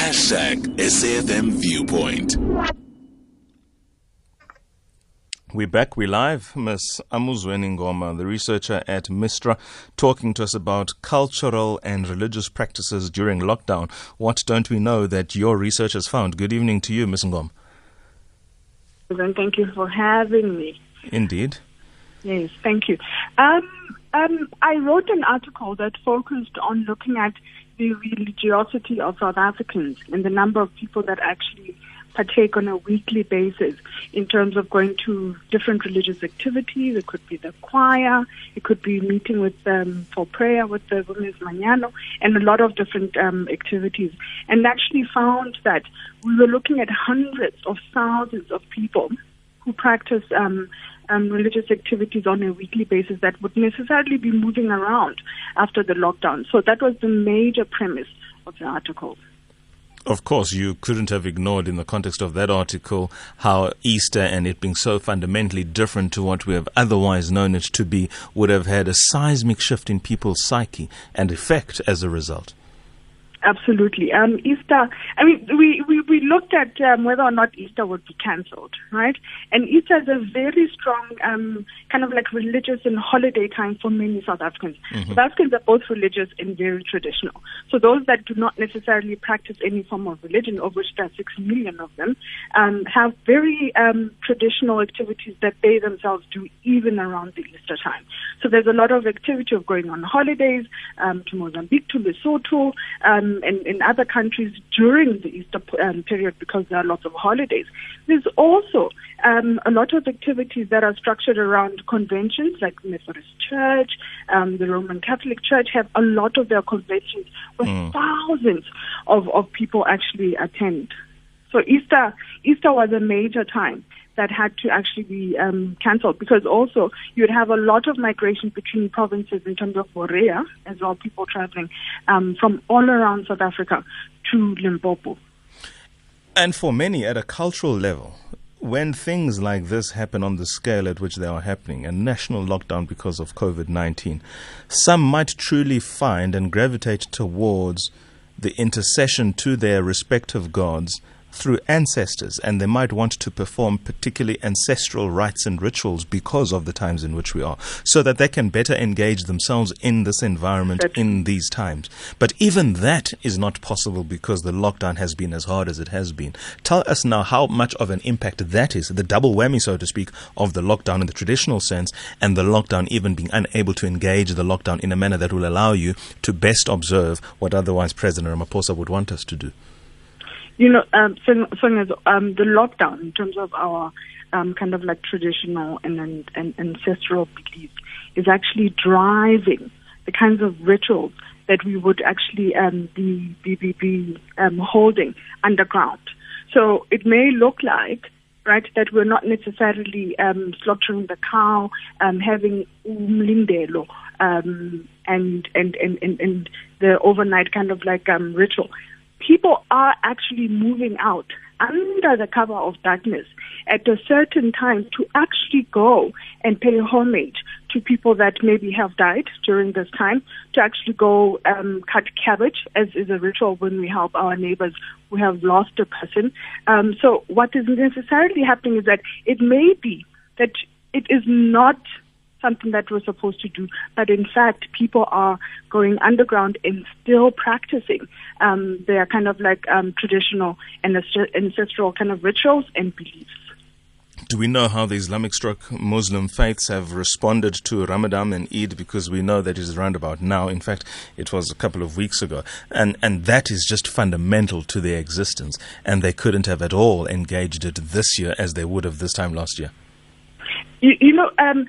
Hashtag SAFM Viewpoint. We're back, we're live. Ms. Amuzweni Ngoma, the researcher at Mistra, talking to us about cultural and religious practices during lockdown. What don't we know that your research has found? Good evening to you, Ms. Ngoma. Thank you for having me. Indeed. Yes, thank you. Um, um, I wrote an article that focused on looking at the religiosity of South Africans and the number of people that actually partake on a weekly basis in terms of going to different religious activities. It could be the choir, it could be meeting with them for prayer with the Women's Manyano, and a lot of different um, activities. And actually found that we were looking at hundreds of thousands of people who practice um, um, religious activities on a weekly basis that would necessarily be moving around after the lockdown. So that was the major premise of the article. Of course, you couldn't have ignored in the context of that article how Easter and it being so fundamentally different to what we have otherwise known it to be would have had a seismic shift in people's psyche and effect as a result. Absolutely. Um, Easter, I mean, we, we, we looked at um, whether or not Easter would be cancelled, right? And Easter is a very strong um, kind of like religious and holiday time for many South Africans. Mm-hmm. South Africans are both religious and very traditional. So those that do not necessarily practice any form of religion, of which there are six million of them, um, have very um, traditional activities that they themselves do even around the Easter time. So there's a lot of activity of going on holidays um, to Mozambique, to Lesotho, um, and in other countries during the Easter um, period because there are lots of holidays. There's also um, a lot of activities that are structured around conventions like the Methodist Church, um, the Roman Catholic Church have a lot of their conventions where mm. thousands of, of people actually attend. So Easter, Easter was a major time that had to actually be um, cancelled because also you'd have a lot of migration between provinces in terms of Moria as well, people traveling um, from all around South Africa to Limpopo. And for many at a cultural level, when things like this happen on the scale at which they are happening, a national lockdown because of COVID 19, some might truly find and gravitate towards the intercession to their respective gods through ancestors, and they might want to perform particularly ancestral rites and rituals because of the times in which we are, so that they can better engage themselves in this environment in these times. But even that is not possible because the lockdown has been as hard as it has been. Tell us now how much of an impact that is, the double whammy, so to speak, of the lockdown in the traditional sense, and the lockdown even being unable to engage the lockdown in a manner that will allow you to best observe what otherwise President Ramaphosa would want us to do. You know, um, so, so um, the lockdown in terms of our um, kind of like traditional and, and, and ancestral beliefs is actually driving the kinds of rituals that we would actually um, be, be, be, be um, holding underground. So it may look like right? That we're not necessarily um, slaughtering the cow, um, having umlindelo, um, and, and, and, and, and the overnight kind of like um, ritual people are actually moving out under the cover of darkness at a certain time to actually go and pay homage to people that maybe have died during this time, to actually go um, cut cabbage, as is a ritual when we help our neighbors who have lost a person. Um, so, what is necessarily happening is that it may be that it is not something that we're supposed to do. But in fact, people are going underground and still practicing um, their kind of like um, traditional and ancestral kind of rituals and beliefs. Do we know how the Islamic stroke Muslim faiths have responded to Ramadan and Eid? Because we know that it is around about now. In fact, it was a couple of weeks ago. And, and that is just fundamental to their existence. And they couldn't have at all engaged it this year as they would have this time last year. You, you know, um,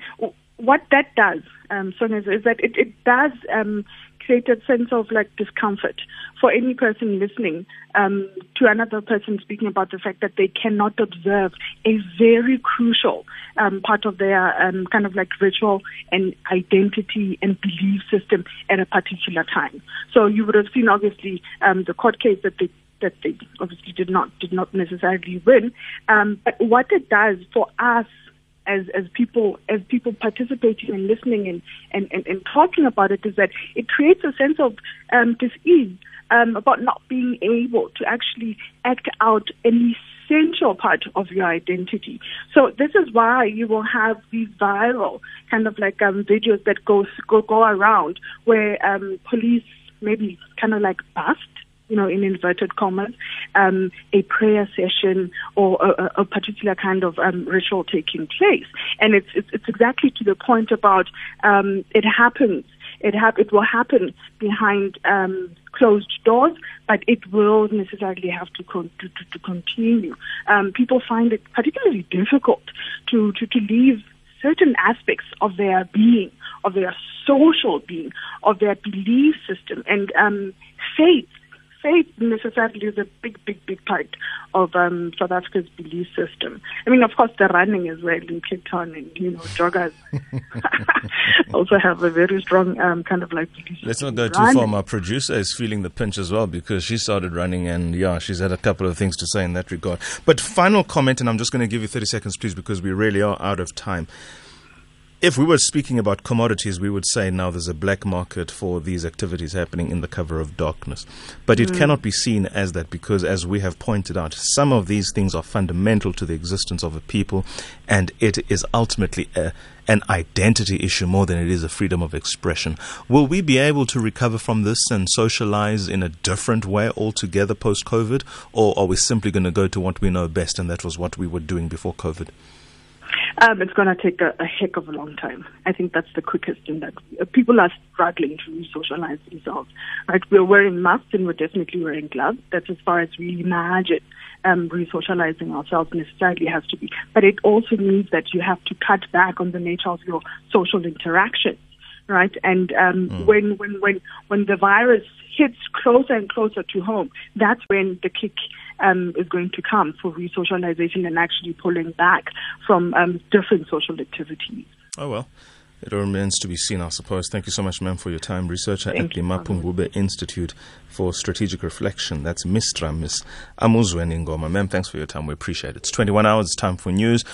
what that does, um, Sonia, is that it, it does um, create a sense of like discomfort for any person listening um, to another person speaking about the fact that they cannot observe a very crucial um, part of their um, kind of like ritual and identity and belief system at a particular time. So you would have seen obviously um, the court case that they that they obviously did not did not necessarily win. Um, but what it does for us as as people as people participating and listening and, and, and, and talking about it is that it creates a sense of um, dis-ease um, about not being able to actually act out an essential part of your identity. So this is why you will have these viral kind of like um, videos that go go go around where um, police maybe kind of like bust you know, in inverted commas, um, a prayer session or a, a particular kind of um, ritual taking place. And it's, it's, it's exactly to the point about um, it happens. It, hap- it will happen behind um, closed doors, but it will necessarily have to, con- to, to, to, continue. Um, people find it particularly difficult to, to, to leave certain aspects of their being, of their social being, of their belief system, and um, faith faith necessarily is a big, big, big part of um, South Africa's belief system. I mean, of course, the running as well in Cape Town, and you know, joggers also have a very strong um, kind of like. Let's not go too running. far. My producer is feeling the pinch as well because she started running, and yeah, she's had a couple of things to say in that regard. But final comment, and I'm just going to give you 30 seconds, please, because we really are out of time if we were speaking about commodities, we would say now there's a black market for these activities happening in the cover of darkness. But it mm. cannot be seen as that because, as we have pointed out, some of these things are fundamental to the existence of a people, and it is ultimately a, an identity issue more than it is a freedom of expression. Will we be able to recover from this and socialize in a different way altogether post COVID, or are we simply going to go to what we know best, and that was what we were doing before COVID? Um, it's going to take a, a, heck of a long time. I think that's the quickest in that uh, people are struggling to re-socialize themselves. Right? We're wearing masks and we're definitely wearing gloves. That's as far as we imagine um, re-socializing ourselves necessarily has to be. But it also means that you have to cut back on the nature of your social interaction right? And um, mm. when when when when the virus hits closer and closer to home, that's when the kick um, is going to come for re-socialization and actually pulling back from um, different social activities. Oh well. It remains to be seen, I suppose. Thank you so much, ma'am, for your time. Researcher Thank at the Mapungubwe Institute for Strategic Reflection. That's Mistra, Miss Amuzweni Ngoma. Ma'am, thanks for your time. We appreciate it. It's 21 hours. It's time for news